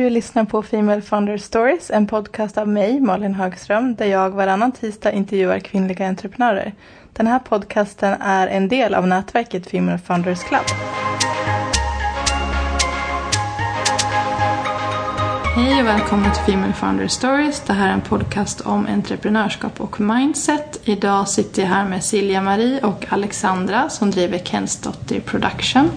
Du lyssnar på Female Founder Stories, en podcast av mig, Malin Högström, där jag varannan tisdag intervjuar kvinnliga entreprenörer. Den här podcasten är en del av nätverket Female Founders Club. Hej och välkomna till Female Founder Stories. Det här är en podcast om entreprenörskap och mindset. Idag sitter jag här med Silja Marie och Alexandra som driver Kensdotter Production.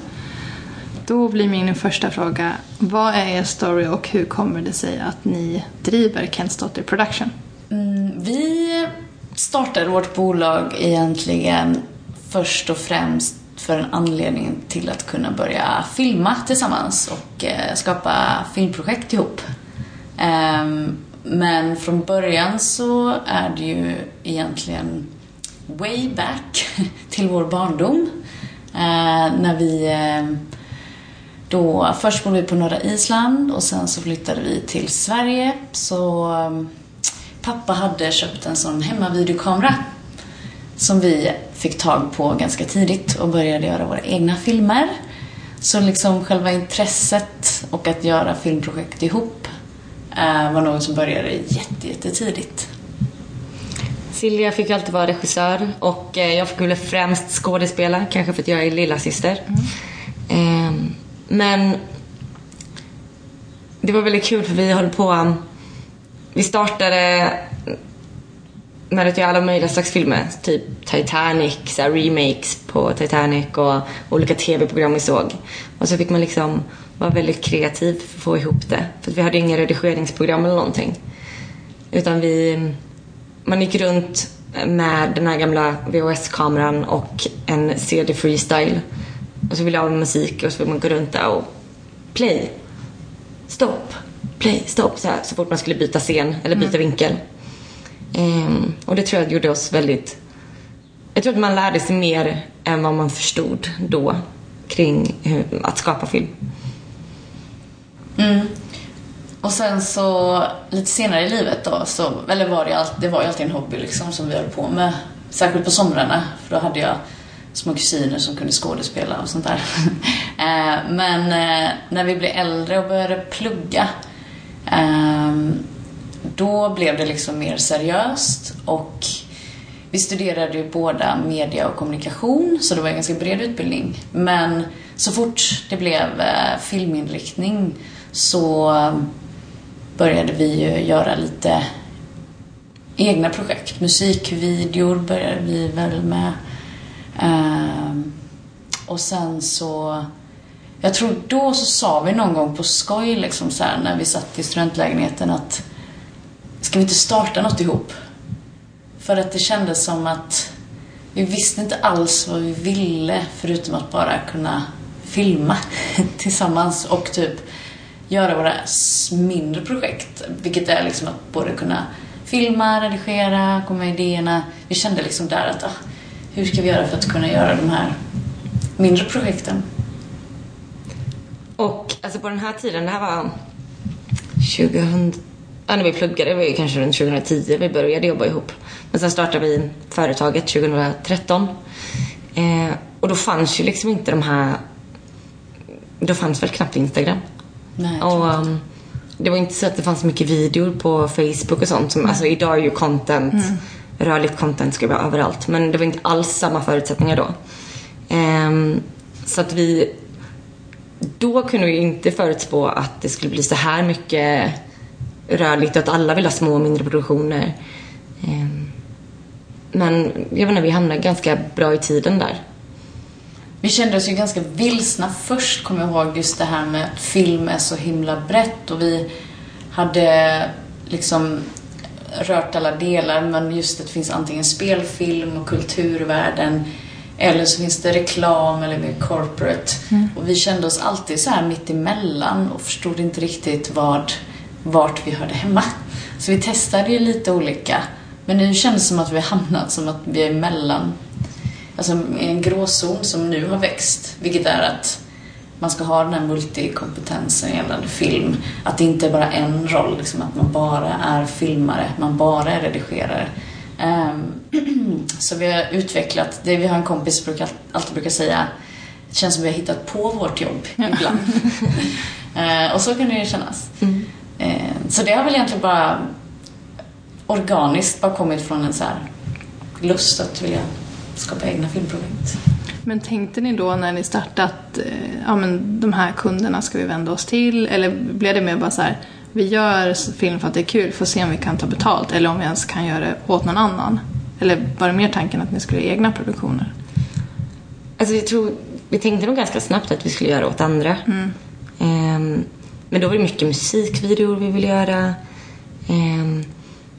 Då blir min första fråga, vad är er story och hur kommer det sig att ni driver Kensdotter Production? Mm, vi startade vårt bolag egentligen först och främst för en anledning till att kunna börja filma tillsammans och eh, skapa filmprojekt ihop. Ehm, men från början så är det ju egentligen way back till vår barndom. Eh, när vi eh, då, först bodde vi på norra Island och sen så flyttade vi till Sverige. Så um, pappa hade köpt en sån hemmavideokamera som vi fick tag på ganska tidigt och började göra våra egna filmer. Så liksom själva intresset och att göra filmprojekt ihop uh, var något som började jätte, jättetidigt. Silja fick ju alltid vara regissör och eh, jag fick väl främst skådespela, kanske för att jag är lilla syster. Mm. Men det var väldigt kul för vi höll på... Um, vi startade med att göra alla möjliga slags filmer. Typ Titanic, så remakes på Titanic och olika tv-program vi såg. Och så fick man liksom vara väldigt kreativ för att få ihop det. För vi hade inga redigeringsprogram eller någonting. Utan vi... Man gick runt med den här gamla VHS-kameran och en CD freestyle och så vill jag ha musik och så vill man gå runt där och play, stopp, play, stopp. Så, här, så fort man skulle byta scen eller byta mm. vinkel. Um, och det tror jag gjorde oss väldigt... Jag tror att man lärde sig mer än vad man förstod då kring hur, att skapa film. Mm. Och sen så lite senare i livet då, så, eller var det, alltid, det var ju alltid en hobby liksom som vi höll på med. Särskilt på somrarna, för då hade jag små kusiner som kunde skådespela och sånt där. Eh, men eh, när vi blev äldre och började plugga ehm, då blev det liksom mer seriöst och vi studerade ju båda media och kommunikation så det var en ganska bred utbildning. Men så fort det blev eh, filminriktning så började vi ju göra lite egna projekt. Musikvideor började vi väl med. Um, och sen så... Jag tror då så sa vi någon gång på skoj liksom så här, när vi satt i studentlägenheten att ska vi inte starta något ihop? För att det kändes som att vi visste inte alls vad vi ville förutom att bara kunna filma tillsammans och typ göra våra mindre projekt. Vilket är liksom att både kunna filma, redigera, komma med idéerna. Vi kände liksom där att ah, hur ska vi göra för att kunna göra de här mindre projekten? Och alltså på den här tiden, det här var 2000, ja, när vi pluggade, det var ju kanske runt 2010 vi började jobba ihop. Men sen startade vi företaget 2013. Eh, och då fanns ju liksom inte de här, då fanns väl knappt Instagram. Nej, och, um, det var inte så att det fanns mycket videor på Facebook och sånt. Som, alltså idag är ju content mm rörligt content ska vara överallt. Men det var inte alls samma förutsättningar då. Um, så att vi... Då kunde vi inte förutspå att det skulle bli så här mycket rörligt och att alla vill ha små och mindre produktioner. Um, men jag vet inte, vi hamnade ganska bra i tiden där. Vi kände oss ju ganska vilsna först, kommer jag ihåg, just det här med att film är så himla brett och vi hade liksom rört alla delar men just att det finns antingen spelfilm och kulturvärlden eller så finns det reklam eller mer corporate. Mm. Och vi kände oss alltid så här mitt emellan och förstod inte riktigt vad, vart vi hörde hemma. Så vi testade ju lite olika. Men nu känns det som att vi har hamnat som att vi är emellan. Alltså i en gråzon som nu har växt. Vilket är att man ska ha den här multikompetensen gällande film. Att det inte är bara en roll, liksom, att man bara är filmare, man bara är redigerare. Um, så vi har utvecklat, det vi har en kompis som alltid brukar säga, det känns som vi har hittat på vårt jobb ibland. Eh, och så kan det ju kännas. Eh, så det har väl egentligen bara organiskt bara kommit från en så här lust att vilja skapa egna filmprojekt. Men tänkte ni då när ni startade att eh, ja, men de här kunderna ska vi vända oss till? Eller blev det mer bara så här, vi gör film för att det är kul, får se om vi kan ta betalt eller om vi ens kan göra det åt någon annan? Eller var det mer tanken att ni skulle göra egna produktioner? Alltså jag tror, vi tänkte nog ganska snabbt att vi skulle göra åt andra. Ehm, men då var det mycket musikvideor vi ville göra. Ehm,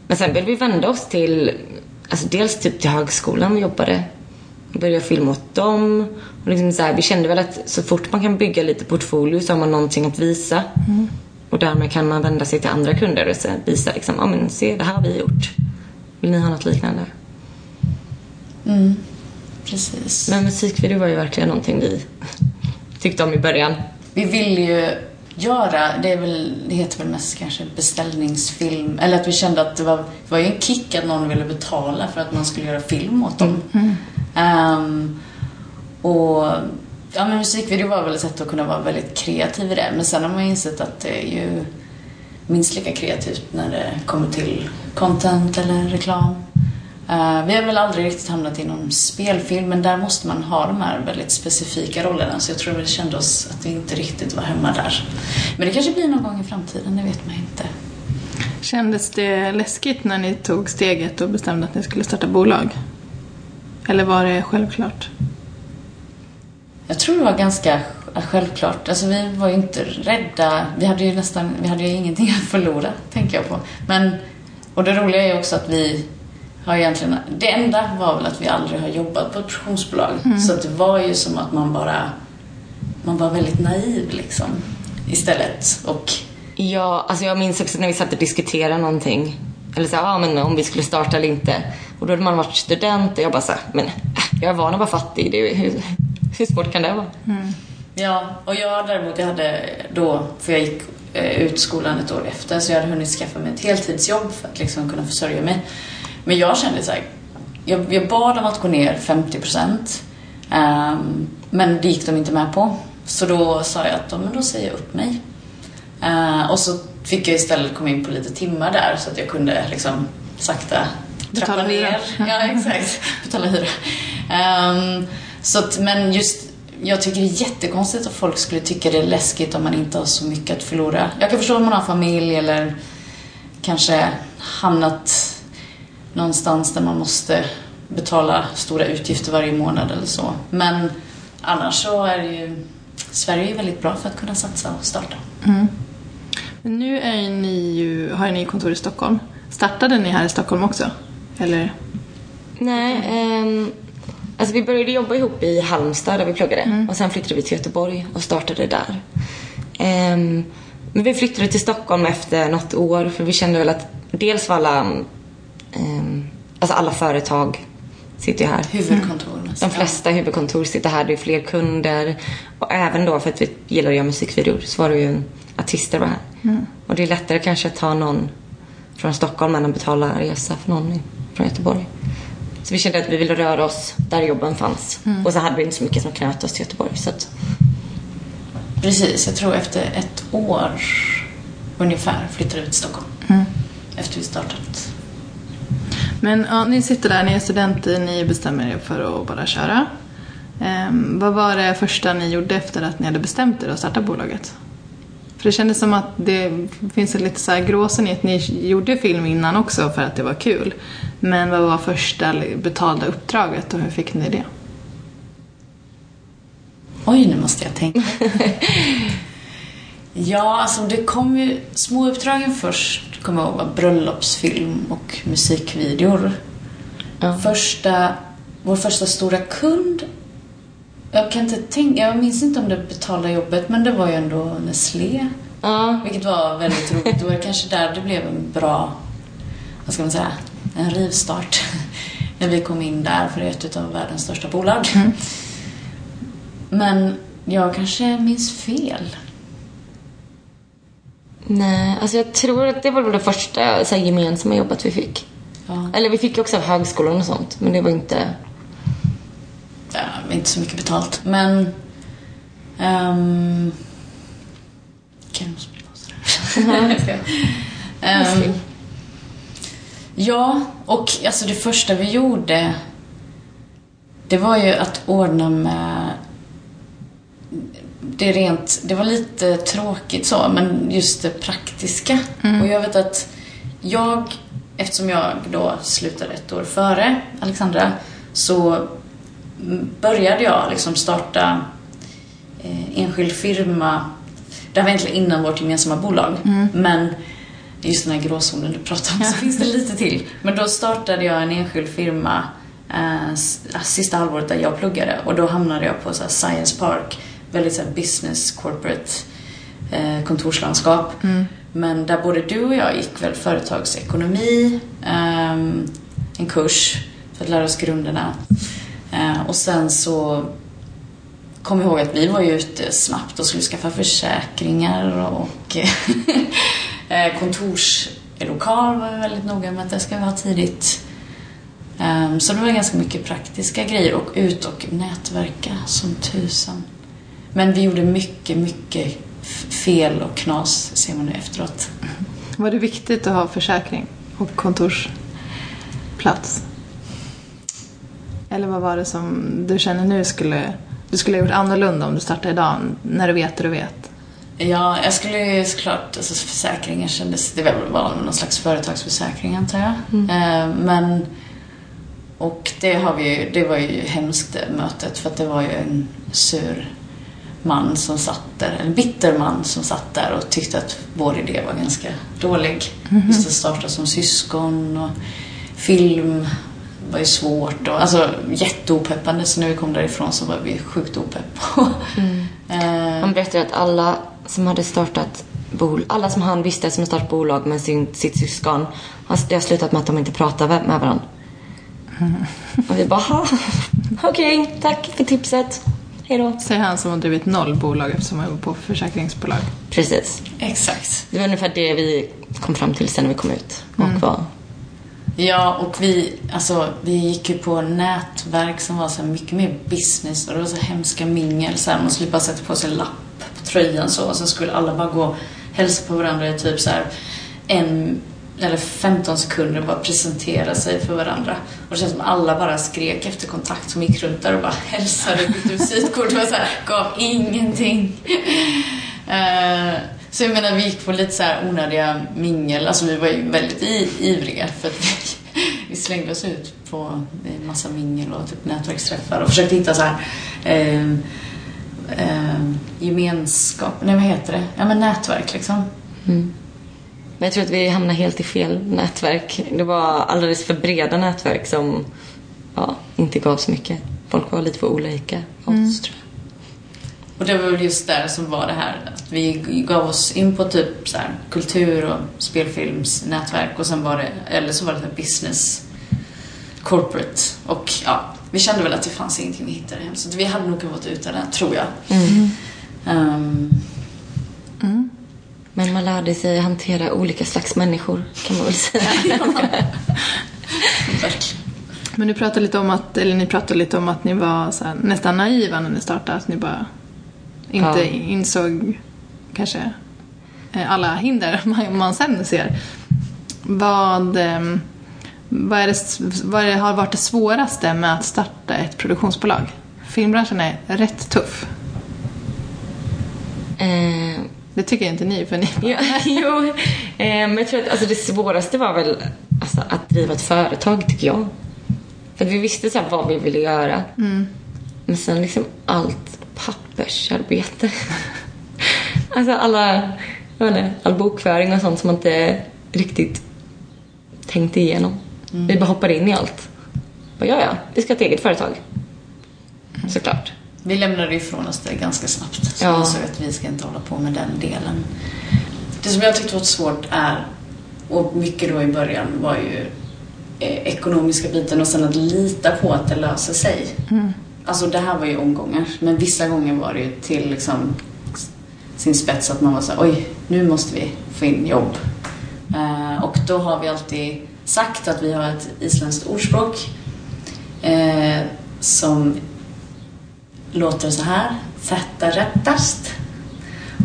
men sen började vi vända oss till, alltså dels typ till högskolan vi jobbade. Vi började filma åt dem. Och liksom så här, vi kände väl att så fort man kan bygga lite portfolio så har man någonting att visa. Och därmed kan man vända sig till andra kunder och visa liksom, ja men se det här har vi gjort. Vill ni ha något liknande? Mm. Precis. Men musikvideo var ju verkligen någonting vi tyckte om i början. Vi vill ju göra, det, är väl, det heter väl mest kanske beställningsfilm, eller att vi kände att det var, det var ju en kick att någon ville betala för att man skulle göra film åt dem. Um, och ja, men musikvideo var väl ett sätt att kunna vara väldigt kreativ i det, men sen har man insett att det är ju minst lika kreativt när det kommer till content eller reklam. Uh, vi har väl aldrig riktigt hamnat i någon spelfilm, men där måste man ha de här väldigt specifika rollerna. Så jag tror vi kände oss att vi inte riktigt var hemma där. Men det kanske blir någon gång i framtiden, det vet man inte. Kändes det läskigt när ni tog steget och bestämde att ni skulle starta bolag? Eller var det självklart? Jag tror det var ganska självklart. Alltså vi var ju inte rädda. Vi hade ju nästan, vi hade ju ingenting att förlora, tänker jag på. Men, och det roliga är ju också att vi har egentligen, det enda var väl att vi aldrig har jobbat på ett produktionsbolag. Så att det var ju som att man bara, man var väldigt naiv liksom. Istället. Och Ja, alltså jag minns också när vi satt och diskuterade någonting. Eller så, här, ja men om vi skulle starta eller inte. Och då hade man varit student och jag bara så här, men äh, jag är van att vara fattig. Det är, hur, hur svårt kan det vara? Ja, och jag däremot, jag hade då, för jag gick eh, ut skolan ett år efter, så jag hade hunnit skaffa mig ett heltidsjobb för att liksom kunna försörja mig. Men jag kände så här, jag, jag bad om att gå ner 50 procent, ehm, men det gick de inte med på. Så då sa jag att ja, men då säger jag upp mig. Eh, och så fick jag istället komma in på lite timmar där så att jag kunde liksom sakta trappa Betala hyra. ner. Ja, exakt. Betala hyra. Ehm, så att, men just, jag tycker det är jättekonstigt att folk skulle tycka det är läskigt om man inte har så mycket att förlora. Jag kan förstå om man har familj eller kanske hamnat någonstans där man måste betala stora utgifter varje månad eller så. Men annars så är det ju, Sverige är väldigt bra för att kunna satsa och starta. Men nu är ni ju, har ni kontor i Stockholm. Startade ni här i Stockholm också? Eller? Nej, ehm, alltså vi började jobba ihop i Halmstad där vi pluggade. Och sen flyttade vi till Göteborg och startade där. Ehm, men vi flyttade till Stockholm efter något år för vi kände väl att dels var alla, ehm, alltså alla företag sitter ju här. Huvudkontor De nästan. flesta huvudkontor sitter här, det är fler kunder. Och även då för att vi gillar att göra musikvideor så var det ju artister var här. Och det är lättare kanske att ta någon från Stockholm än att betala resa för någon från Göteborg. Så vi kände att vi ville röra oss där jobben fanns. Och så hade vi inte så mycket som knöt oss till Göteborg. Så att, Precis, jag tror efter ett år ungefär flyttade vi till Stockholm. Efter vi startat. Men ja, ni sitter där, ni är studenter, ni bestämmer er för att bara köra. Ehm, vad var det första ni gjorde efter att ni hade bestämt er att starta bolaget? För det kändes som att det finns en lite så här gråzon i att ni gjorde film innan också för att det var kul. Men vad var första betalda uppdraget och hur fick ni det? Oj, nu måste jag tänka. ja, alltså det kom ju... Småuppdragen först, kommer jag ihåg, var bröllopsfilm och musikvideor. Ja. Första... Vår första stora kund... Jag kan inte tänka... Jag minns inte om det betalade jobbet, men det var ju ändå Nestlé. ja, Vilket var väldigt roligt. Det var kanske där det blev en bra, vad ska man säga, en rivstart. När vi kom in där, för det är ett av världens största bolag. Men jag kanske minns fel. nej, alltså jag tror att det var det första så här, gemensamma jobbet vi fick. Ja, Eller vi fick ju också av högskolan och sånt, men det var inte... ja, inte så mycket betalt. Men... ehm, Ehm, ja, och alltså det första vi gjorde det var ju att ordna med det rent, det var lite tråkigt så, men just det praktiska. Och jag vet att jag, eftersom jag då slutade ett år före Alexandra, så började jag liksom starta eh, enskild firma. Det här var egentligen innan vårt gemensamma bolag, men just den här gråzonen du pratar om så finns det lite till. Men då startade jag en enskild firma eh, sista halvåret där jag pluggade och då hamnade jag på så Science Park, väldigt så business corporate eh, kontorslandskap. Men där både du och jag gick väl företagsekonomi, ehm, en kurs för att lära oss grunderna. Eh, och sen så kom ihåg att vi var ju ute snabbt och skulle skaffa försäkringar och eh, kontorslokal var vi väldigt noga med att det ska vi ha tidigt. Ehm, så det var ganska mycket praktiska grejer och ut och nätverka som tusan. Men vi gjorde mycket, mycket fel och knas ser man nu efteråt. Var det viktigt att ha försäkring och kontorsplats? Eller vad var det som du känner nu skulle... Du skulle ha gjort annorlunda om du startade idag, när du vet det du vet? Ja, jag skulle ju såklart, alltså försäkringen kändes, det var väl någon slags företagsförsäkring antar jag. Eh, Men, och det har vi ju, det var ju hemskt det mötet för att det var ju en sur man som satt där, en bitter man som satt där och tyckte att vår idé var ganska dålig. Just att starta som syskon och film var ju svårt och alltså jätteopeppande så när vi kom därifrån så var vi sjukt opepp. Eh, Han berättade att alla som hade startat bol, alla som han visste som startat bolag med sin, sitt syskon, det har slutat med att de inte pratar med varandra. Och vi bara, "Ha, okej, tack för tipset. Hej då. Säger han som har drivit noll bolag eftersom han jobbar på försäkringsbolag. Precis. Exakt. Det var ungefär det vi kom fram till sen när vi kom ut. Och var, Ja, och vi, alltså, vi gick ju på nätverk som var så här mycket mer business och det var så hemska mingel. Så här, man skulle bara sätta på sig en lapp på tröjan så och så skulle alla bara gå och hälsa på varandra i typ så här en eller 15 sekunder och bara presentera sig för varandra. Och det känns som alla bara skrek efter kontakt som gick runt där och bara hälsade, bytte visitkort och så här, gav ingenting. Uh, så jag menar, vi gick på lite så här onödiga mingel. Alltså vi var ju väldigt i, ivriga för att vi, vi slängde oss ut på en massa mingel och typ nätverksträffar och försökte hitta så här eh, eh, gemenskap, nej vad heter det? Ja men nätverk liksom. Men jag tror att vi hamnade helt i fel nätverk. Det var alldeles för breda nätverk som ja, inte gav så mycket. Folk var lite för olika oss, tror jag. Och det var väl just där som var det här att vi gav oss in på typ så här kultur och spelfilmsnätverk och sen var det, eller så var det så här business corporate och ja, vi kände väl att det fanns ingenting vi hittade hem så vi hade nog gått utan det, tror jag. Ehm, Men man lärde sig hantera olika slags människor, kan man väl säga. verkligen. Men du pratade lite om att, eller ni pratade lite om att ni var så här, nästan naiva när ni startade. Att ni bara inte Ja. insåg kanske eh, alla hinder man, man sen ser. Vad, ehm, vad, är det, vad det, har varit det svåraste med att starta ett produktionsbolag? Filmbranschen är rätt tuff. Eh, Det tycker inte ni, för ni Ja, jo, eh, men jag tror att alltså, det svåraste var väl alltså, att driva ett företag, tycker jag. För att vi visste så här, vad vi ville göra. Men sen liksom allt pappersarbete. alltså alla, jag vet inte, all bokföring och sånt som man inte riktigt tänkte igenom. Vi bara hoppade in i allt. Bara, ja, ja, vi ska ha ett eget företag. Såklart. Vi lämnade ifrån oss det ganska snabbt. Så Ja. vi insåg att vi ska inte hålla på med den delen. Det som jag tyckte var svårt är, och mycket då i början, var ju eh, ekonomiska biten och sen att lita på att det löser sig. Alltså det här var ju omgångar, men vissa gånger var det ju till liksom sin spets att man var så här, oj, nu måste vi få in jobb. Eh, och då har vi alltid sagt att vi har ett isländskt ordspråk eh, som låter så här. Fetta rättast.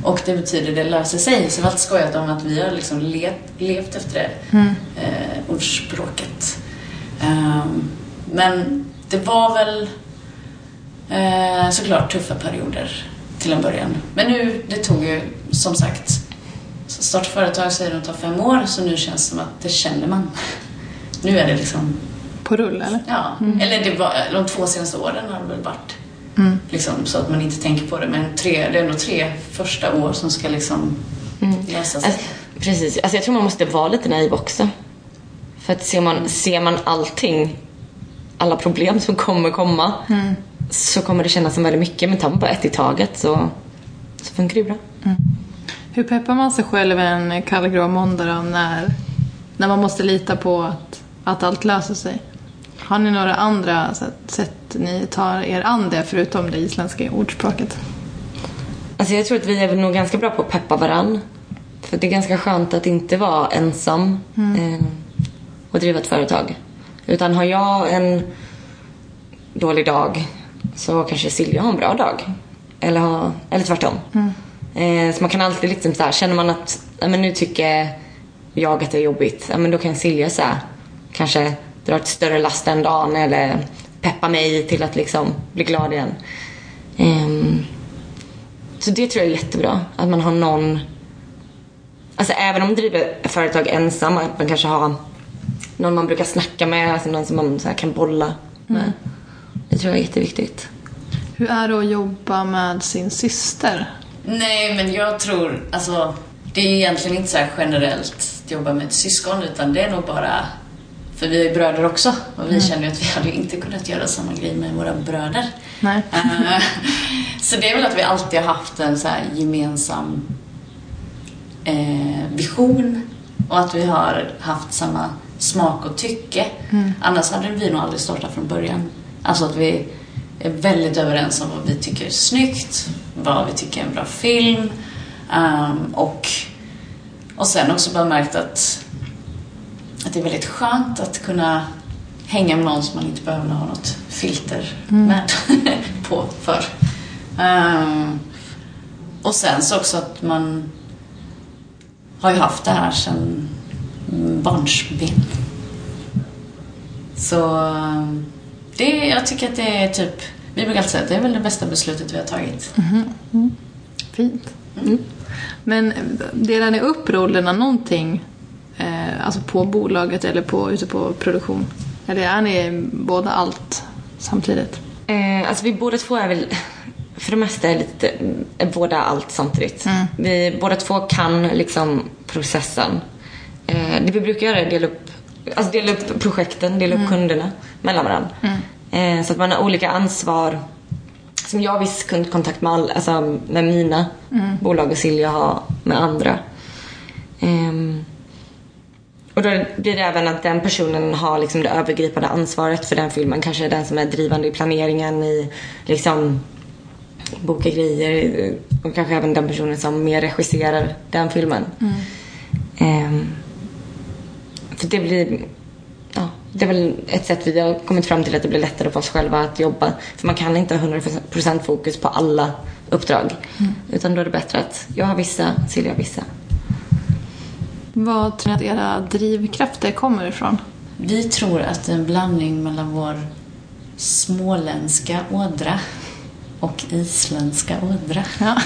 Och det betyder det löser sig. Så vi har alltid skojat om att vi har liksom let, levt efter det eh, ordspråket. Ehm, men det var väl eh, såklart tuffa perioder till en början. Men nu, det tog ju som sagt starta företag säger de tar fem år så nu känns det som att det känner man. Nu är det liksom På rull eller? Ja, eller det var, de två senaste åren har det väl varit liksom, så att man inte tänker på det. Men tre, det är nog tre första år som ska liksom lösa sig. Alltså, precis. Alltså, jag tror man måste vara lite naiv också. För att ser man, ser man allting, alla problem som kommer komma, så kommer det kännas som väldigt mycket. Men tar man bara ett i taget så, så funkar det bra. Hur peppar man sig själv en kall grå måndag när, när man måste lita på att, att allt löser sig? Har ni några andra sätt, ni tar er an det förutom det isländska ordspråket? Alltså jag tror att vi är nog ganska bra på att peppa varann. För det är ganska skönt att inte vara ensam eh, och driva ett företag. Utan har jag en dålig dag så kanske Silja har en bra dag. Eller, ha, eller tvärtom. Eh, så man kan alltid liksom så här, känner man att ja, men nu tycker jag att det är jobbigt, ja, men då kan Silja så här, kanske dra ett större last den dagen eller peppa mig till att liksom bli glad igen. Ehm, så det tror jag är jättebra. Att man har någon... Alltså även om man driver företag ensam, att man kanske har någon man brukar snacka med, alltså någon som man så kan bolla med. Det tror jag är jätteviktigt. Hur är det att jobba med sin syster? Nej, men jag tror, alltså, det är egentligen inte så här generellt att jobba med ett syskon, utan det är nog bara, för vi är ju bröder också, och vi känner ju att vi hade inte kunnat göra samma grej med våra bröder. Nej. Eh, så det är väl att vi alltid har haft en så här gemensam eh, vision och att vi har haft samma smak och tycke. Annars hade vi nog aldrig startat från början. Alltså att vi är väldigt överens om vad vi tycker är snyggt, vad vi tycker är en bra film ehm, och, och sen också bara märkt att, att det är väldigt skönt att kunna hänga med någon som man inte behöver ha något filter med på för. Ehm, och sen så också att man har ju haft det här sedan barnsben. Så ehm, det, jag tycker att det är typ, vi brukar alltid säga att det är väl det bästa beslutet vi har tagit. Fint. Men delar ni upp rollerna någonting? Eh, alltså på bolaget eller på, ute på produktion? Eller är ni båda allt samtidigt? Eh, alltså vi båda två är väl för det mesta är lite, är båda allt samtidigt. Vi båda två kan liksom processen. Eh, det vi brukar göra är att dela upp, alltså dela upp projekten, dela upp kunderna mellan varandra. Eh, så att man har olika ansvar. Som jag har viss kundkontakt med, all, alltså med mina bolag och Silja har med andra. Ehm, och då blir det även att den personen har liksom det övergripande ansvaret för den filmen. Kanske är den som är drivande i planeringen, i liksom boka grejer och kanske även den personen som mer regisserar den filmen. Ehm, för det blir, ja, det är väl ett sätt vi har kommit fram till att det blir lättare för oss själva att jobba. För man kan inte ha 100% fokus på alla uppdrag. Utan då är det bättre att jag har vissa, Silja har vissa. Vad tror ni att era drivkrafter kommer ifrån? Vi tror att det är en blandning mellan vår småländska ådra och isländska ådra. Ja.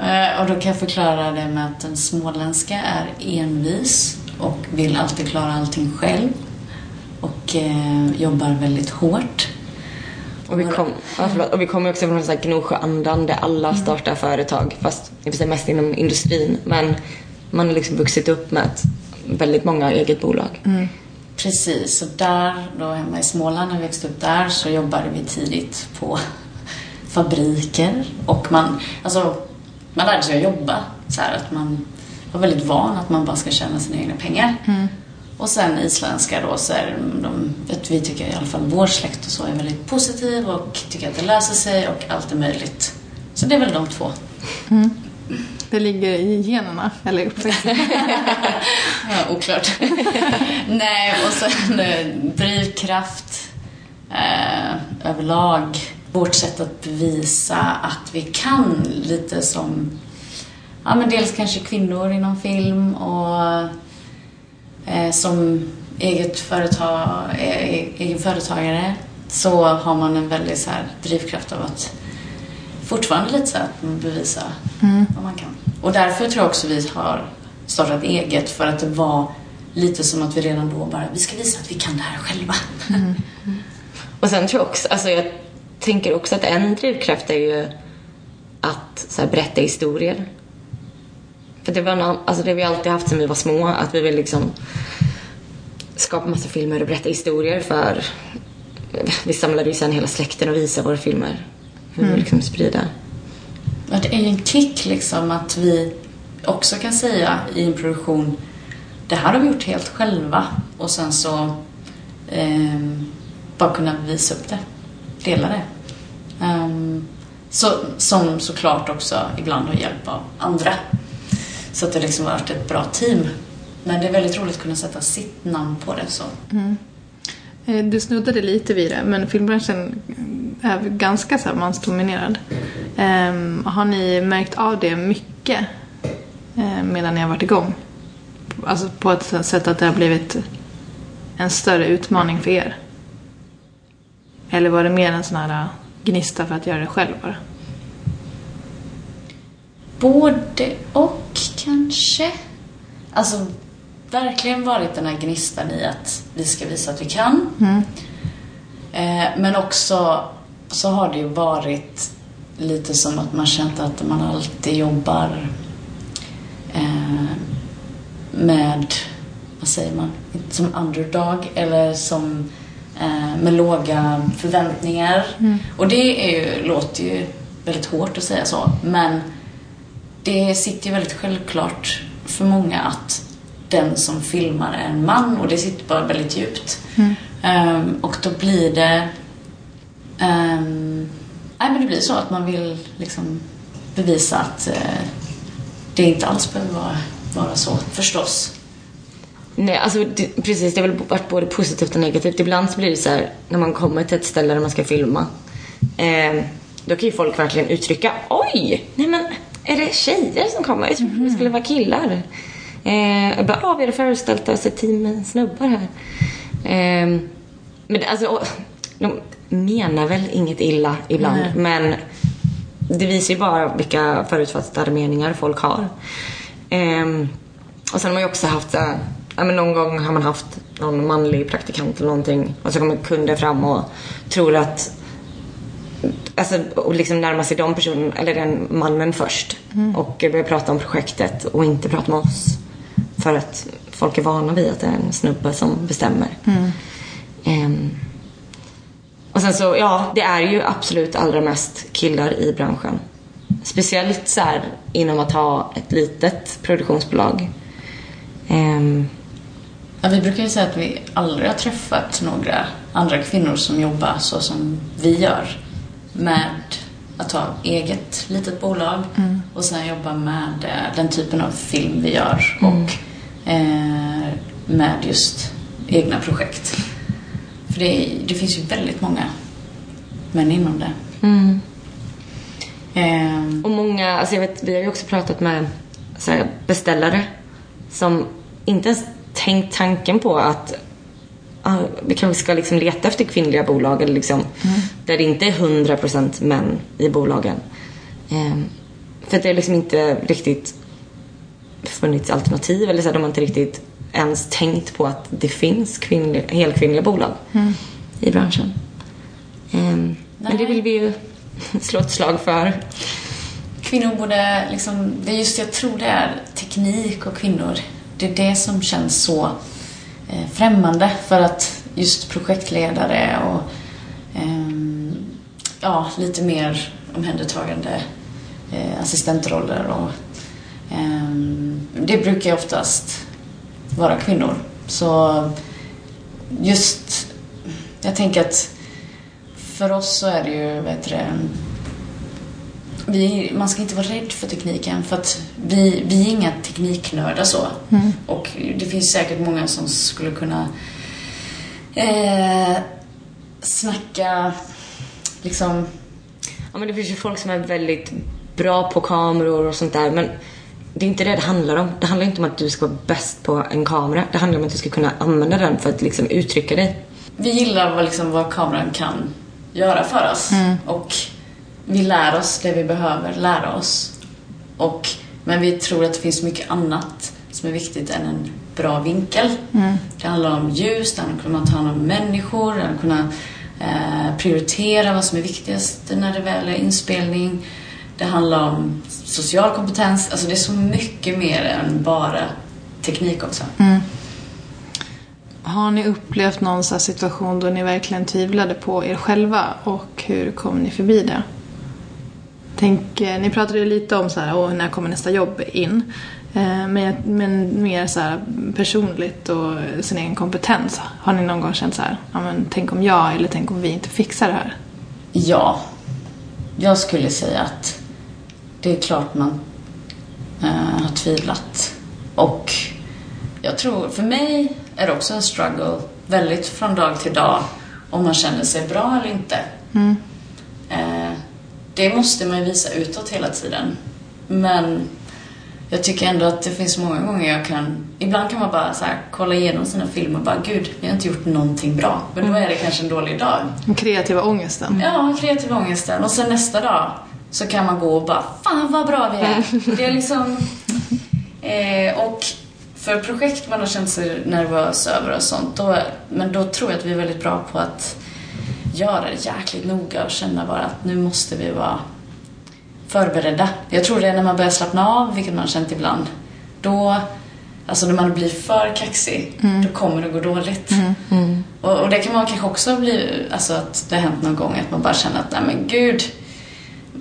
Eh, Och då kan jag förklara det med att den småländska är envis och vill alltid klara allting själv och eh, jobbar väldigt hårt. Och vi, kom, ja, förlåt, och vi kommer också från så här Gnosjöandan där alla startar företag. Fast i och för sig mest inom industrin. Men man har liksom vuxit upp med att väldigt många har eget bolag. Precis, och där då hemma i Småland, när jag växte upp där, så jobbade vi tidigt på fabriker och man, alltså, man lärde sig att jobba så här att man var väldigt van att man bara ska tjäna sina egna pengar. Och sen isländska då så är de, vi tycker i alla fall vår släkt och så är väldigt positiv och tycker att det löser sig och allt är möjligt. Så det är väl de två. Det ligger i generna, eller uppväxten. Ja, oklart. Nej, och sen eh, drivkraft eh, överlag vårt sätt att bevisa att vi kan lite som ja, men dels kanske kvinnor inom film och eh, som eget företag, e egen företagare så har man en väldigt så här, drivkraft av att fortfarande lite så att bevisa mm. vad man kan. Och därför tror jag också vi har startat eget för att det var lite som att vi redan då bara, vi ska visa att vi kan det här själva. Mm. Mm. Och sen tror jag också, alltså jag tänker också att en drivkraft är ju att så här, berätta historier. För det, var en, alltså det har vi alltid haft sedan vi var små, att vi vill liksom skapa massa filmer och berätta historier för vi samlade ju sen hela släkten och visade våra filmer. Hur mm. vi liksom sprida. Ja, det är ju en kick liksom att vi också kan säga i en produktion det här har vi gjort helt själva och sen så eh, bara kunna visa upp det, dela det. Um, så, som såklart också ibland har hjälp av andra. Så att det liksom har varit ett bra team. Men det är väldigt roligt att kunna sätta sitt namn på det. Så. Mm. Eh, du snuddade lite vid det, men filmbranschen är ganska så här mansdominerad. Um, har ni märkt av det mycket um, medan ni har varit igång? Alltså på ett sätt att det har blivit en större utmaning för er? Eller var det mer en sån här eh, gnista för att göra det själv bara? Både och kanske. Alltså verkligen varit den här gnistan i att vi ska visa att vi kan. Mm. Eh, men också så har det ju varit lite som att man känt att man alltid jobbar eh, med, vad säger man, som underdog eller som eh, med låga förväntningar. Mm. Och det är ju, låter ju väldigt hårt att säga så, men det sitter ju väldigt självklart för många att den som filmar är en man och det sitter bara väldigt djupt. Mm. Um, och då blir det... Um, nej, men det blir så att man vill liksom bevisa att uh, det inte alls behöver vara, vara så, förstås. Nej, alltså det, precis. Det har väl varit både positivt och negativt. Ibland så blir det så här, när man kommer till ett ställe där man ska filma. Eh, då kan ju folk verkligen uttrycka Oj! Nej men, är det tjejer som kommer? Jag trodde det skulle vara killar. Eh, jag bara, ah, vi hade föreställt oss ett team med snubbar här. Eh, men alltså, de menar väl inget illa ibland, Nej. men det visar ju bara vilka förutfattade meningar folk har. Eh, och sen har man ju också haft så ja, men någon gång har man haft någon manlig praktikant eller någonting och så kommer kunder fram och tror att Alltså, och liksom närma sig de personen, eller den mannen först. Mm. Och börja prata om projektet och inte prata med oss. För att folk är vana vid att det är en snubbe som bestämmer. Mm. Um, och sen så, ja, det är ju absolut allra mest killar i branschen. Speciellt så här, inom att ha ett litet produktionsbolag. Um, ja, vi brukar ju säga att vi aldrig har träffat några andra kvinnor som jobbar så som vi gör. Med att ha eget litet bolag mm. och sen jobba med eh, den typen av film vi gör. Mm. Och eh, med just egna projekt. För det, det, finns ju väldigt många män inom det. Mm. Eh. Och många, alltså jag vet, vi har ju också pratat med beställare som inte ens tänkt tanken på att ah, vi kanske ska liksom leta efter kvinnliga bolag eller liksom, mm. där det inte är 100% män i bolagen. Eh, för det är liksom inte riktigt funnits alternativ eller så de har inte riktigt ens tänkt på att det finns kvinnliga, helkvinnliga bolag mm. i branschen. Um, men det vill vi ju slå ett slag för. Kvinnor borde liksom, det är just jag tror det är teknik och kvinnor. Det är det som känns så Eh, främmande för att just projektledare och eh, ja, lite mer omhändertagande eh, assistentroller och ehm, det brukar oftast vara kvinnor. Så just, jag tänker att för oss så är det ju, vad heter det, vi, man ska inte vara rädd för tekniken för att vi, vi är inga tekniknördar så. Mm. Och det finns säkert många som skulle kunna eh, snacka liksom Ja, men det finns ju folk som är väldigt bra på kameror och sånt där. Men det är inte det det handlar om. Det handlar inte om att du ska vara bäst på en kamera. Det handlar om att du ska kunna använda den för att liksom uttrycka dig. Vi gillar vad, liksom, vad kameran kan göra för oss. Och vi lär oss det vi behöver lära oss. Och, men vi tror att det finns mycket annat som är viktigt än en bra vinkel. Det handlar om ljus, det handlar om att ta hand om människor, det handlar om att kunna eh, prioritera vad som är viktigast när det väl är inspelning. Det handlar om social kompetens. Alltså det är så mycket mer än bara teknik också. Har ni upplevt någon situation då ni verkligen tvivlade på er själva och hur kom ni förbi det? Tänk, eh, ni pratade ju lite om så här, Åh, när kommer nästa jobb in? Eh, Men, men mer så här personligt och sin egen kompetens. Har ni någon gång känt så här, ja, men, tänk om jag eller tänk om vi inte fixar det här? Ja. Jag skulle säga att det är klart man eh, har tvivlat. Och jag tror, för mig är det också en struggle väldigt från dag till dag om man känner sig bra eller inte. Eh, det måste man ju visa utåt hela tiden. Men jag tycker ändå att det finns många gånger jag kan... Ibland kan man bara så här, kolla igenom sina filmer och bara Gud, vi har inte gjort någonting bra. Men då är det kanske en dålig dag. Den kreativa ångesten. Ja, kreativ ångesten. Och sen nästa dag så kan man gå och bara Fan vad bra vi är. Det är liksom... Eh, och för projekt man har känt sig nervös över och sånt, då, men då tror jag att vi är väldigt bra på att göra det jäkligt noga och känna bara att nu måste vi vara förberedda. Jag tror det är när man börjar slappna av, vilket man har känt ibland, då Alltså när man blir för kaxig, då kommer det gå dåligt. Och, och det kan man kanske också bli, alltså att det har hänt någon gång att man bara känner att nej men gud,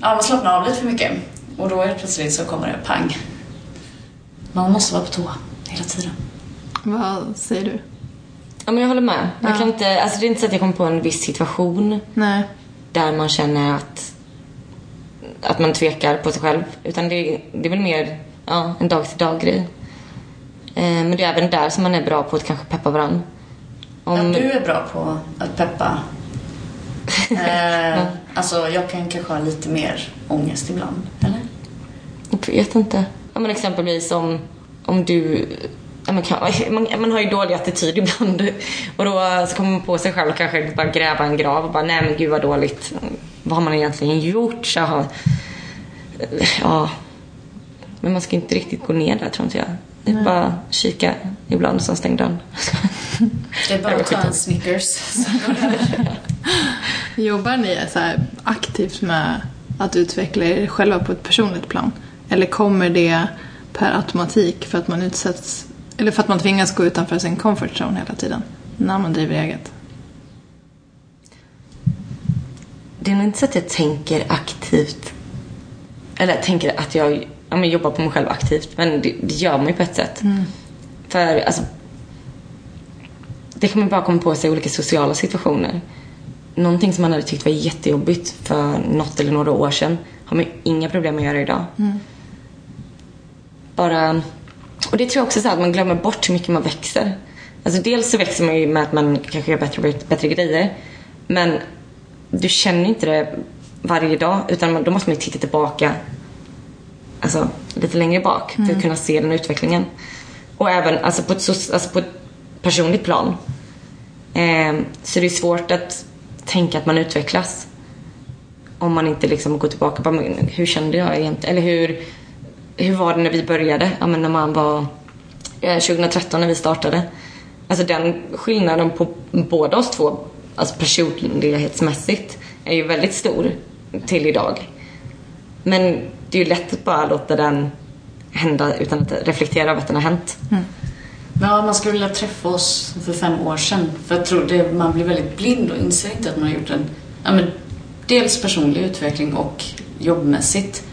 ja, man slappnar av lite för mycket. Och då är det plötsligt så kommer det pang. Man måste vara på tå hela tiden. Vad säger du? Ja, men jag håller med. Jag Ja. kan inte, alltså det är inte så att jag kommer på en viss situation Nej. där man känner att, att man tvekar på sig själv. Utan det, det är väl mer ja, en dag-till-dag-grej. Eh, men det är även där som man är bra på att kanske peppa varandra. Om, Ja, du är bra på att peppa. Eh, alltså jag kan kanske ha lite mer ångest ibland, eller? Jag vet inte. Ja, men exempelvis om, om du... Man, kan, man, man har ju dålig attityd ibland. Och då så kommer man på sig själv och kanske bara gräva en grav och bara nej men gud vad dåligt. Vad har man egentligen gjort? Så, har- ja. Men man ska inte riktigt gå ner där tror inte jag. Det är bara kika ibland och sen stäng dörren. Det är bara Jag att ta en Snickers. Jobbar ni så här aktivt med att utveckla er själva på ett personligt plan? Eller kommer det per automatik för att man utsätts, eller för att man tvingas gå utanför sin comfort zone hela tiden när man driver eget? Det är nog inte så att jag tänker aktivt. Eller tänker att jag ja, men jobbar på mig själv aktivt. Men det, det gör man ju på ett sätt. För alltså. Det kan man bara komma på sig i olika sociala situationer. Någonting som man hade tyckt var jättejobbigt för något eller några år sedan har man ju inga problem med att göra idag. Bara... Och det tror jag också så att man glömmer bort hur mycket man växer. Alltså dels så växer man ju med att man kanske gör bättre, bättre grejer. Men du känner inte det varje dag utan då måste man ju titta tillbaka alltså, lite längre bak för att kunna se den utvecklingen. Och även alltså, på, ett, alltså, på ett personligt plan. Eh, så det är svårt att tänka att man utvecklas om man inte liksom går tillbaka på hur kände jag egentligen? Eller hur, hur var det när vi började? Ja, men när man var eh, 2013 när vi startade. Alltså den skillnaden på båda oss två, alltså personlighetsmässigt, är ju väldigt stor till idag. Men det är ju lätt att bara låta den hända utan att reflektera över att den har hänt. Mm. ja, man skulle vilja träffa oss för fem år sedan. För jag tror det, man blir väldigt blind och inser inte att man har gjort en ja, men, dels personlig utveckling och jobbmässigt.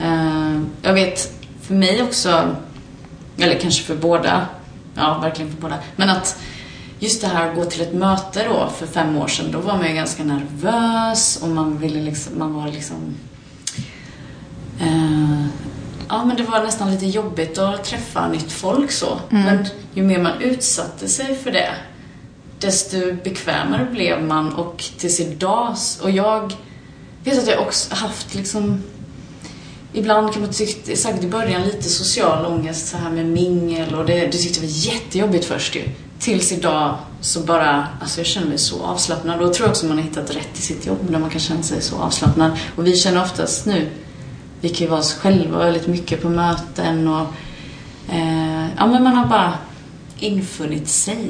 Eh, jag vet, för mig också, eller kanske för båda, ja verkligen för båda, men att just det här att gå till ett möte då för fem år sedan, då var man ju ganska nervös och man ville liksom, man var liksom Eh, ja, men det var nästan lite jobbigt att träffa nytt folk så. Men ju mer man utsatte sig för det, desto bekvämare blev man och tills idag, och jag vet att jag också haft liksom Ibland kan man tycka, säkert i början, lite social ångest så här med mingel och det, det tyckte jag var jättejobbigt först ju. Tills idag så bara, alltså jag känner mig så avslappnad och jag tror också man har hittat rätt i sitt jobb när man kan känna sig så avslappnad. Och vi känner oftast nu, vi kan ju vara oss själva väldigt mycket på möten och eh, ja men man har bara infunnit sig.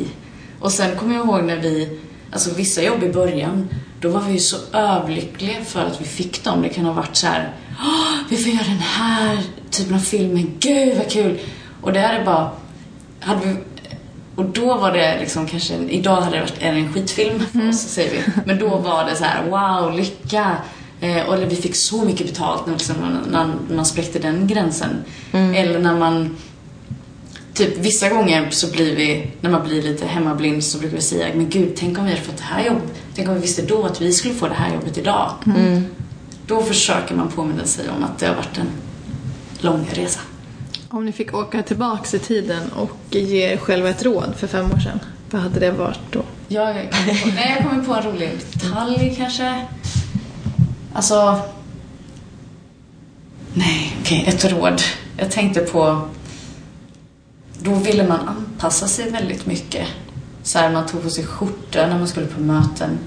Och sen kommer jag ihåg när vi, alltså vissa jobb i början, då var vi ju så överlyckliga för att vi fick dem. Det kan ha varit så här, vi får göra den här typen av filmen, gud vad kul! Och det är bara, hade vi, och då var det liksom kanske, idag hade det varit en skitfilm för oss, säger vi. Men då var det så här, wow, lycka! Eh, och vi fick så mycket betalt när, liksom, när man spräckte den gränsen. Eller när man Typ vissa gånger så blir vi, när man blir lite hemmablind så brukar vi säga, men gud, tänk om vi hade fått det här jobbet. Tänk om vi visste då att vi skulle få det här jobbet idag. Då försöker man påminna sig om att det har varit en lång resa. Om ni fick åka tillbaks i tiden och ge er själva ett råd för fem år sedan, vad hade det varit då? Jag kommer på, nej, jag kommer på en rolig detalj kanske. Alltså... Nej, okej, ett råd. Jag tänkte på... Då ville man anpassa sig väldigt mycket. Så här, man tog på sig skjorta när man skulle på möten.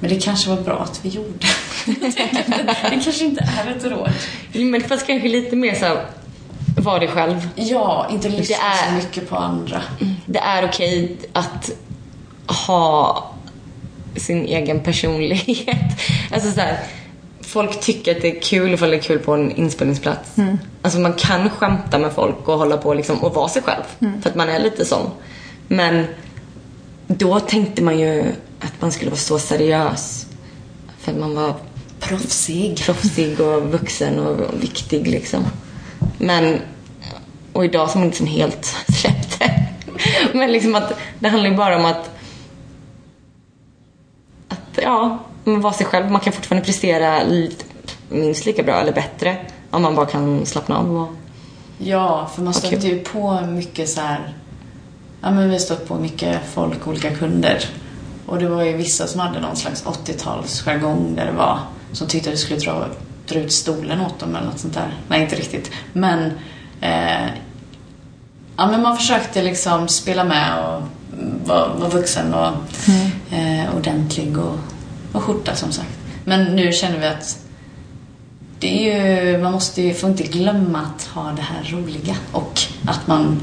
Men det kanske var bra att vi gjorde. det kanske inte är ett råd. Men fast kanske lite mer så här, var dig själv. Ja, inte lyssna är- så mycket på andra. Det är okej att ha sin egen personlighet. Alltså så här, folk tycker att det är kul ifall det är kul på en inspelningsplats. Alltså man kan skämta med folk och hålla på liksom och vara sig själv. För att man är lite sån. Men då tänkte man ju att man skulle vara så seriös. För att man var Proffsig. proffsig och vuxen och viktig liksom. Men, och idag har man liksom helt släppt det. Men liksom att det handlar ju bara om att, att ja, man vara sig själv. Man kan fortfarande prestera lite, minst lika bra eller bättre om man bara kan slappna av och Ja, för man stöter ju på mycket så här... Ja, men vi stött på mycket folk, olika kunder. Och det var ju vissa som hade någon slags 80-talsjargong där det var som tyckte att vi skulle dra, dra ut stolen åt dem eller något sånt där. Nej, inte riktigt. Men... Eh, ja, men man försökte liksom spela med och vara, vara vuxen och eh, ordentlig och, och skjorta som sagt. Men nu känner vi att det är ju, man måste ju, får inte glömma att ha det här roliga och att man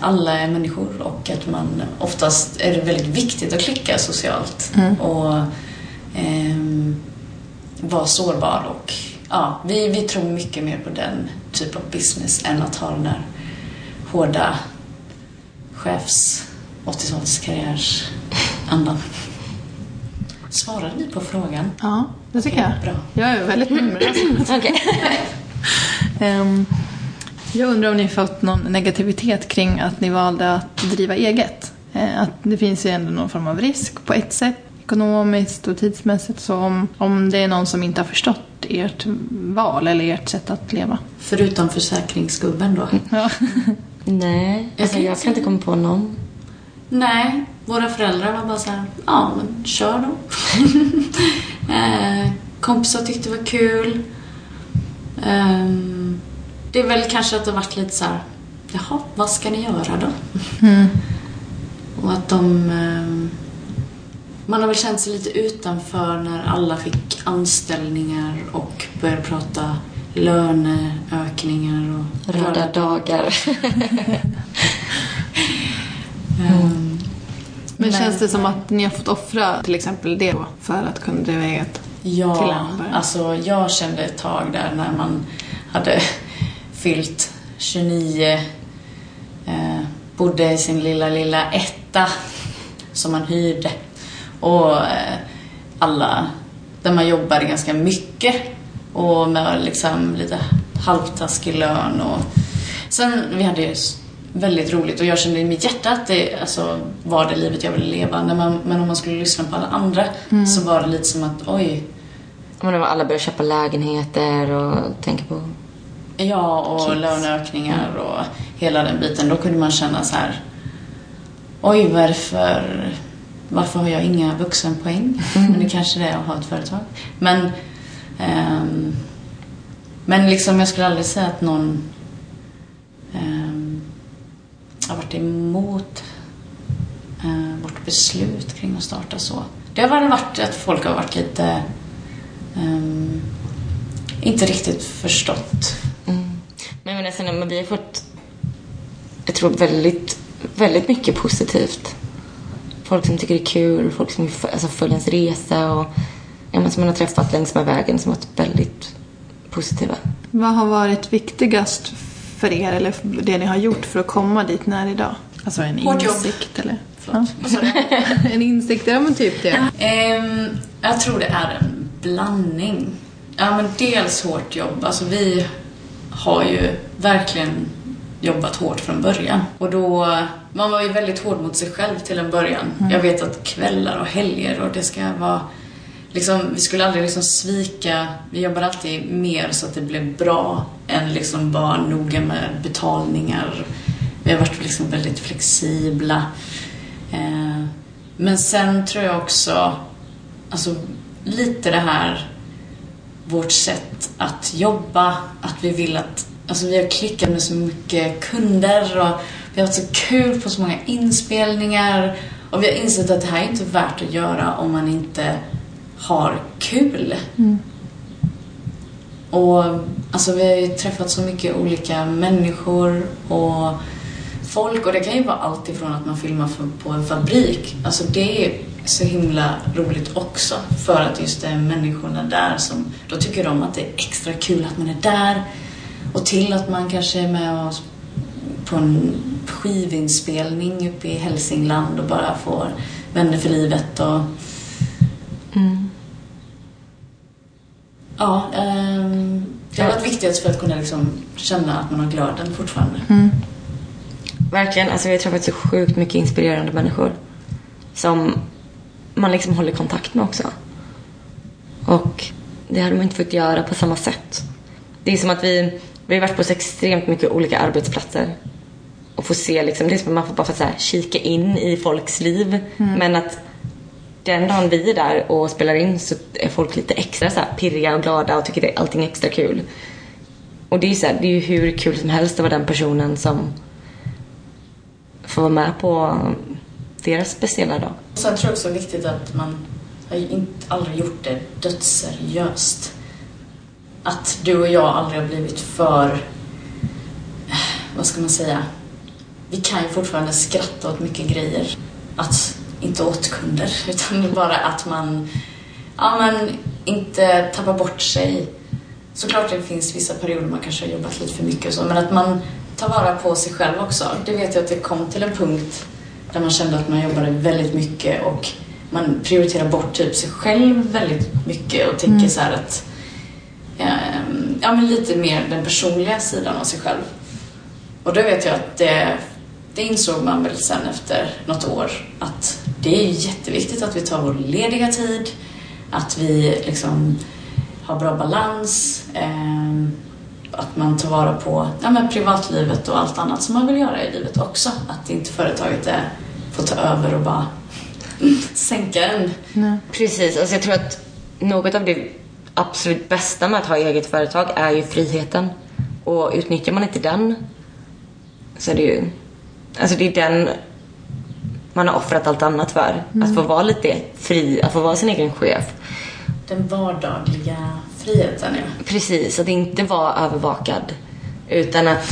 alla är människor och att man oftast är det väldigt viktigt att klicka socialt och ehm, vara sårbar och ja, vi, vi tror mycket mer på den typ av business än att ha den där hårda chefs 80-talskarriärsandan. Svarade vi på frågan? Ja, det tycker jag. Bra. Jag är väldigt nöjd med det. Jag undrar om ni fått någon negativitet kring att ni valde att driva eget? Eh, Att det finns ju ändå någon form av risk på ett sätt, ekonomiskt och tidsmässigt. Så om, om det är någon som inte har förstått ert val eller ert sätt att leva. Förutom försäkringsgubben då? Ja. Nej, alltså jag kan inte komma på någon. Nej, våra föräldrar var bara så här, ja men kör då. eh, kompisar tyckte det var kul. Ehm, det är väl kanske att det har varit lite så här, jaha, vad ska ni göra då? Och att de... ehm, man har väl känt sig lite utanför när alla fick anställningar och började prata löneökningar och Röda dagar. Ehm, Men Nej. känns det som att ni har fått offra till exempel det för att kunna driva eget? Till Ja, början. alltså jag kände ett tag där när man hade fyllt 29, eh, bodde i sin lilla, lilla etta som man hyrde. Och eh, alla, där man jobbade ganska mycket och med liksom lite halvtaskig lön och sen, vi hade ju väldigt roligt och jag kände i mitt hjärta att det alltså, var det livet jag ville leva. Man, men om man skulle lyssna på alla andra så var det lite som att oj, Men alla börjar köpa lägenheter och tänka på... Ja, och Kids. löneökningar och hela den biten. Då kunde man känna så här. Oj, varför, varför har jag inga vuxenpoäng? Men det kanske det är att ha ett företag. Men Ehm, men liksom jag skulle aldrig säga att någon ehm, har varit emot eh, vårt beslut kring att starta så. Det har väl varit att folk har varit lite ehm, inte riktigt förstått. Men jag menar, sen, men vi har fått, jag tror väldigt, väldigt mycket positivt. Folk som tycker det är kul, folk som alltså, följer ens resa och ja, men, som man har träffat längs med vägen som har varit väldigt positiva. Vad har varit viktigast för er, eller det ni har gjort för att komma dit när idag? Alltså en Hårt jobb. insikt, eller? Förlåt, du? en insikt, ja men typ det. Ehm, jag tror det är en blandning. Ja, men dels hårt jobb. Alltså vi har ju verkligen jobbat hårt från början. Och då, man var ju väldigt hård mot sig själv till en början. Jag vet att kvällar och helger och det ska vara Liksom, vi skulle aldrig liksom svika, vi jobbar alltid mer så att det blev bra än liksom vara noga med betalningar. Vi har varit liksom väldigt flexibla. Eh, men sen tror jag också, alltså lite det här, vårt sätt att jobba, att vi vill att, alltså vi har klickat med så mycket kunder och vi har haft så kul på så många inspelningar och vi har insett att det här är inte värt att göra om man inte har kul. Och alltså vi har ju träffat så mycket olika människor och folk och det kan ju vara allt ifrån att man filmar på en fabrik. Alltså det är så himla roligt också för att just det är människorna där som, då tycker de att det är extra kul att man är där. Och till att man kanske är med och på en skivinspelning uppe i Hälsingland och bara får vänner för livet och Ja, ehm, det har varit viktigt för att kunna liksom känna att man har glöden fortfarande. Verkligen, alltså vi har träffat så sjukt mycket inspirerande människor. Som man liksom håller kontakt med också. Och det hade man inte fått göra på samma sätt. Det är som att vi, vi har varit på så extremt mycket olika arbetsplatser. Och får se liksom, det är som att man får bara få så här, kika in i folks liv. Men att den dagen vi är där och spelar in så är folk lite extra så här, pirriga och glada och tycker att allting är extra kul. Och det är ju så här, det är ju hur kul som helst att vara den personen som får vara med på deras speciella dag. Sen tror jag också det är viktigt att man har inte, aldrig gjort det dödsseriöst. Att du och jag aldrig har blivit för, eh, vad ska man säga, vi kan ju fortfarande skratta åt mycket grejer. Att, inte åt kunder, utan bara att man, ja men, inte tappar bort sig. Såklart det finns vissa perioder man kanske har jobbat lite för mycket och så, men att man tar vara på sig själv också. Det vet jag att det kom till en punkt där man kände att man jobbade väldigt mycket och man prioriterar bort typ sig själv väldigt mycket och tänker så här att ehm, ja, men lite mer den personliga sidan av sig själv. Och då vet jag att det, det insåg man väl sen efter något år att det är jätteviktigt att vi tar vår lediga tid, att vi liksom har bra balans, ehm, att man tar vara på ja, men privatlivet och allt annat som man vill göra i livet också. Att inte företaget är, får ta över och bara sänka en. Precis, alltså jag tror att något av det absolut bästa med att ha eget företag är ju friheten. Och utnyttjar man inte den så är det ju, alltså det är den man har offrat allt annat för. Att få vara lite fri, att få vara sin egen chef. Den vardagliga friheten, ja. Precis, att inte vara övervakad. Utan att...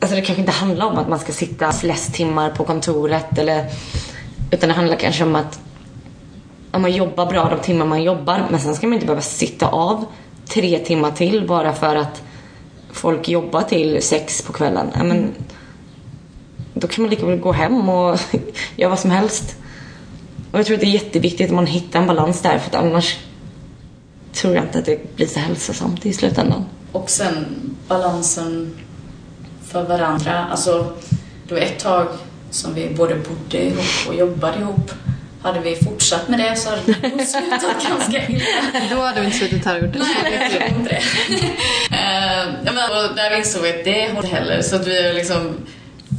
Alltså det kanske inte handlar om att man ska sitta flest timmar på kontoret eller... Utan det handlar kanske om att om man jobbar bra de timmar man jobbar men sen ska man inte behöva sitta av tre timmar till bara för att folk jobbar till sex på kvällen. Ja, men, då kan man lika väl gå hem och göra vad som helst. Och jag tror att det är jätteviktigt att man hittar en balans där för att annars tror jag inte att det blir så hälsosamt i slutändan. Och sen balansen för varandra. Alltså, det var ett tag som vi både bodde ihop och jobbade ihop. Hade vi fortsatt med det så hade det nog slutat ganska illa. Då hade vi inte suttit här och gjort det. Nej, jag inte det. Ja, men, och där insåg vi att det håller inte heller. Så att vi är liksom...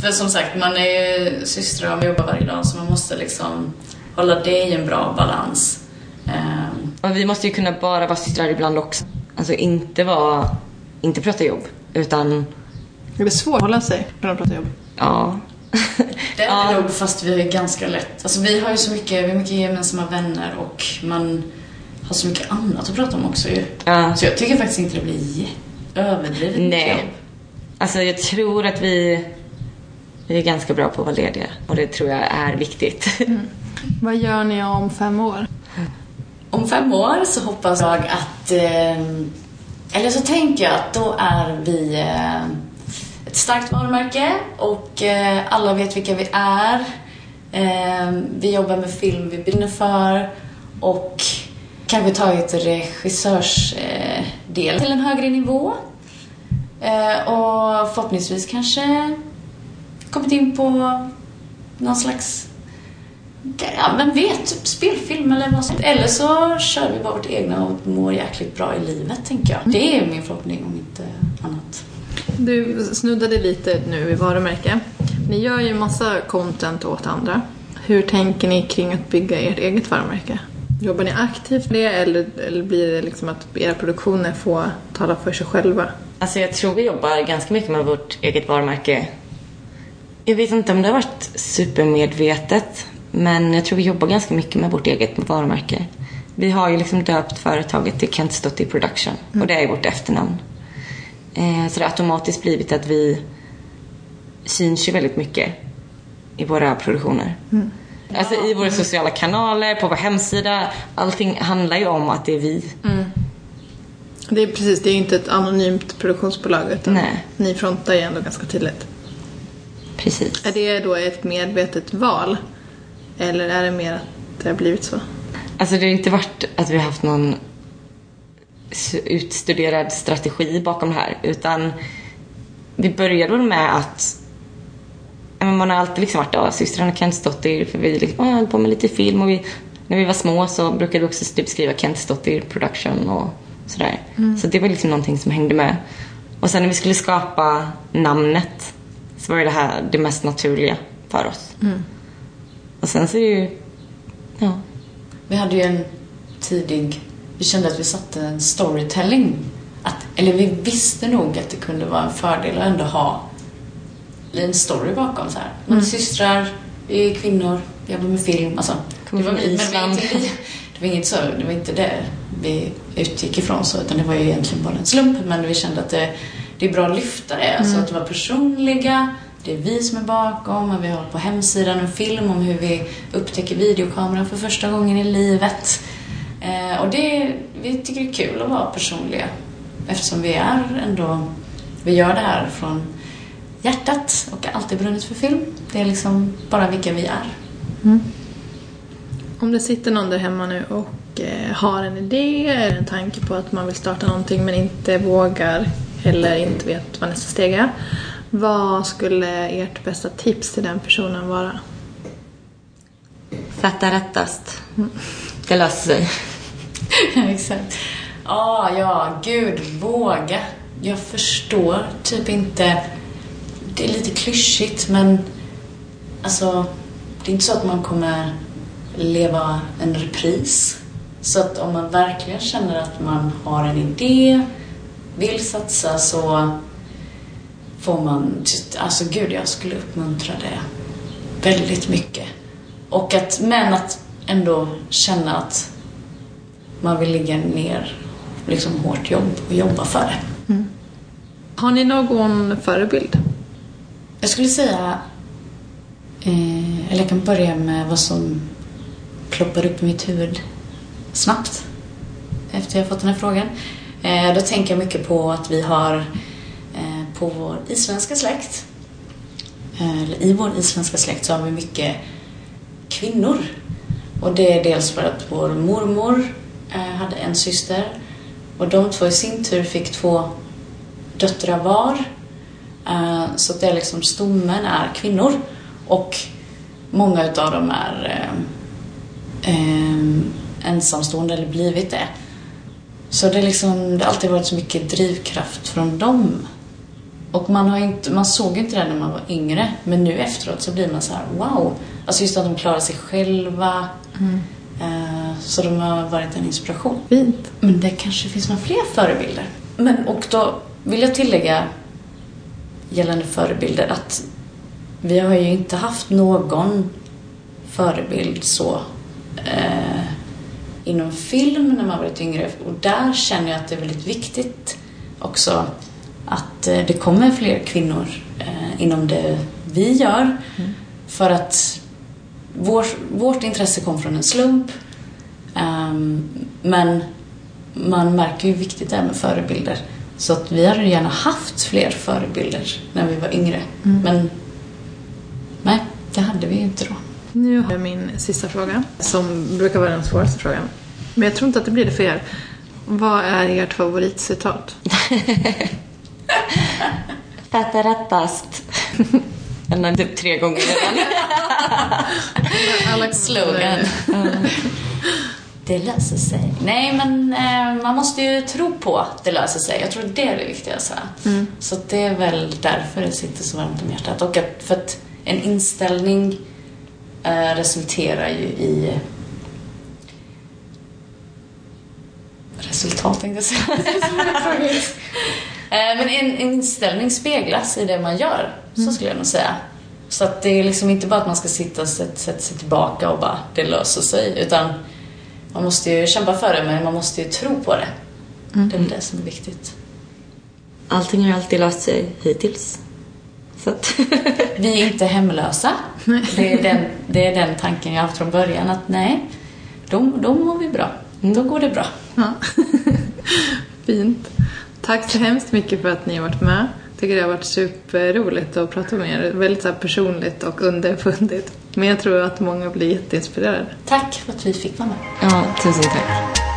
För som sagt, man är ju systrar och jobbar varje dag så man måste liksom hålla det i en bra balans. Eh, Och vi måste ju kunna bara vara systrar ibland också. Alltså inte vara, inte prata jobb, utan Är det svårt att hålla sig när de pratar jobb? ja. Det är Ja. det nog, fast vi är ganska lätt. Alltså vi har ju så mycket, vi har mycket gemensamma vänner och man har så mycket annat att prata om också ju. ja. Så jag tycker faktiskt inte det blir överdrivet Nej. jobb. Alltså jag tror att vi, vi är ganska bra på att vara lediga och det tror jag är viktigt. Vad gör ni om fem år? Om fem år så hoppas jag att... Eh, eller så tänker jag att då är vi eh, ett starkt varumärke och eh, alla vet vilka vi är. Eh, vi jobbar med film vi brinner för och kanske tagit regissörsdelen eh, till en högre nivå. Eh, och förhoppningsvis kanske kommit in på någon slags Ja, men vet, spelfilm eller vad som Eller så kör vi bara vårt egna och mår jäkligt bra i livet, tänker jag. Det är min förhoppning, om inte annat. Du snuddade lite nu vid varumärke. Ni gör ju massa content åt andra. Hur tänker ni kring att bygga ert eget varumärke? Jobbar ni aktivt med det eller, eller blir det liksom att era produktioner får tala för sig själva? Alltså jag tror vi jobbar ganska mycket med vårt eget varumärke. Jag vet inte om det har varit supermedvetet, men jag tror vi jobbar ganska mycket med vårt eget varumärke. Vi har ju liksom döpt företaget till Kentsdottir Production och det är vårt efternamn. Eh, så det har automatiskt blivit att vi syns ju väldigt mycket i våra produktioner. Alltså i våra sociala kanaler, på vår hemsida. Allting handlar ju om att det är vi. Det är precis, det är ju inte ett anonymt produktionsbolag utan Nej. ni frontar ju ändå ganska tydligt. Precis. Är det då ett medvetet val? Eller är det mer att det har blivit så? Alltså det har inte varit att vi har haft någon utstuderad strategi bakom det här utan vi började väl med att man har alltid liksom varit ja, systrarna Kentsdottir för vi liksom, höll på med lite film och vi, när vi var små så brukade vi också typ skriva Kentsdottir production och sådär. Så det var liksom någonting som hängde med. Och sen när vi skulle skapa namnet så var det här det mest naturliga för oss. Och sen så är det ju, ja, Vi hade ju en tidig... Vi kände att vi satte en storytelling. Att, eller vi visste nog att det kunde vara en fördel att ändå ha en story bakom så här. Men systrar, vi är kvinnor, vi jobbar med film. Alltså, Kommer från men vi- det, var inget så, det var inte det vi utgick ifrån så, utan det var ju egentligen bara en slump. Men vi kände att det, det är bra att lyfta det. Alltså att vara personliga. Det är vi som är bakom och vi har på hemsidan en film om hur vi upptäcker videokameran för första gången i livet. Eh, och det, vi tycker det är kul att vara personliga eftersom vi är ändå, vi gör det här från hjärtat och alltid brunnit för film. Det är liksom bara vilka vi är. Mm. Om det sitter någon där hemma nu och eh, har en idé eller en tanke på att man vill starta någonting men inte vågar eller inte vet vad nästa steg är. Vad skulle ert bästa tips till den personen vara? Fatta rättast. Det löser sig. Exakt. Ah, ja, gud, våga. Jag förstår typ inte. Det är lite klyschigt, men alltså, det är inte så att man kommer leva en repris. Så att om man verkligen känner att man har en idé, vill satsa, så får man... Alltså gud, jag skulle uppmuntra det väldigt mycket. Och att, men att ändå känna att man vill lägga ner liksom hårt jobb och jobba för det. Har ni någon förebild? Jag skulle säga, eh, eller jag kan börja med vad som ploppar upp i mitt huvud snabbt efter jag fått den här frågan. Eh, då tänker jag mycket på att vi har på vår isländska släkt, eller i vår isländska släkt så har vi mycket kvinnor. Och det är dels för att vår mormor eh, hade en syster och de två i sin tur fick två döttrar var. Eh, så det är liksom stommen är kvinnor och många utav dem är eh, ensamstående eller blivit det. Så det, är liksom, det har alltid varit så mycket drivkraft från dem. Och man, har inte, man såg inte det när man var yngre, men nu efteråt så blir man så här: wow. Alltså just att de klarar sig själva. Eh, så de har varit en inspiration. Fint. Men det kanske finns några fler förebilder. Men, och då vill jag tillägga gällande förebilder att vi har ju inte haft någon förebild så eh, inom film när man varit yngre. Och där känner jag att det är väldigt viktigt också att eh, det kommer fler kvinnor eh, inom det vi gör. För att vår, vårt intresse kom från en slump. Ehm, men man märker ju hur viktigt det är med förebilder. Så att vi hade gärna haft fler förebilder när vi var yngre. Men nej, det hade vi ju inte då. Nu har jag min sista fråga, som brukar vara den svåraste frågan. Men jag tror inte att det blir det för er. Vad är ert favoritcitat? Fatta rättast. Den har typ tre gånger redan. Slogan. Det löser sig. Nej, men eh, man måste ju tro på att det löser sig. Jag tror det är det viktigaste. Så att det är väl därför det sitter så varmt om hjärtat. Och att, för att en inställning eh, resulterar ju i resultat tänkte jag säga. Eh, Men en, en inställning speglas i det man gör, så skulle jag nog säga. Så att det är liksom inte bara att man ska sitta och sätta, sätta sig tillbaka och bara, det löser sig. Utan man måste ju kämpa för det, men man måste ju tro på det. Det är det som är viktigt. Allting har alltid löst sig hittills. Så att... Vi är inte hemlösa. Det är, den, det är den tanken jag haft från början, att nej, då, då mår vi bra. Då går det bra. Ja. Fint. Tack så hemskt mycket för att ni har varit med. Jag tycker det har varit superroligt att prata med er. Väldigt så här personligt och underfundigt. Men jag tror att många blir jätteinspirerade. Tack för att vi fick vara med. Ja, tusen tack.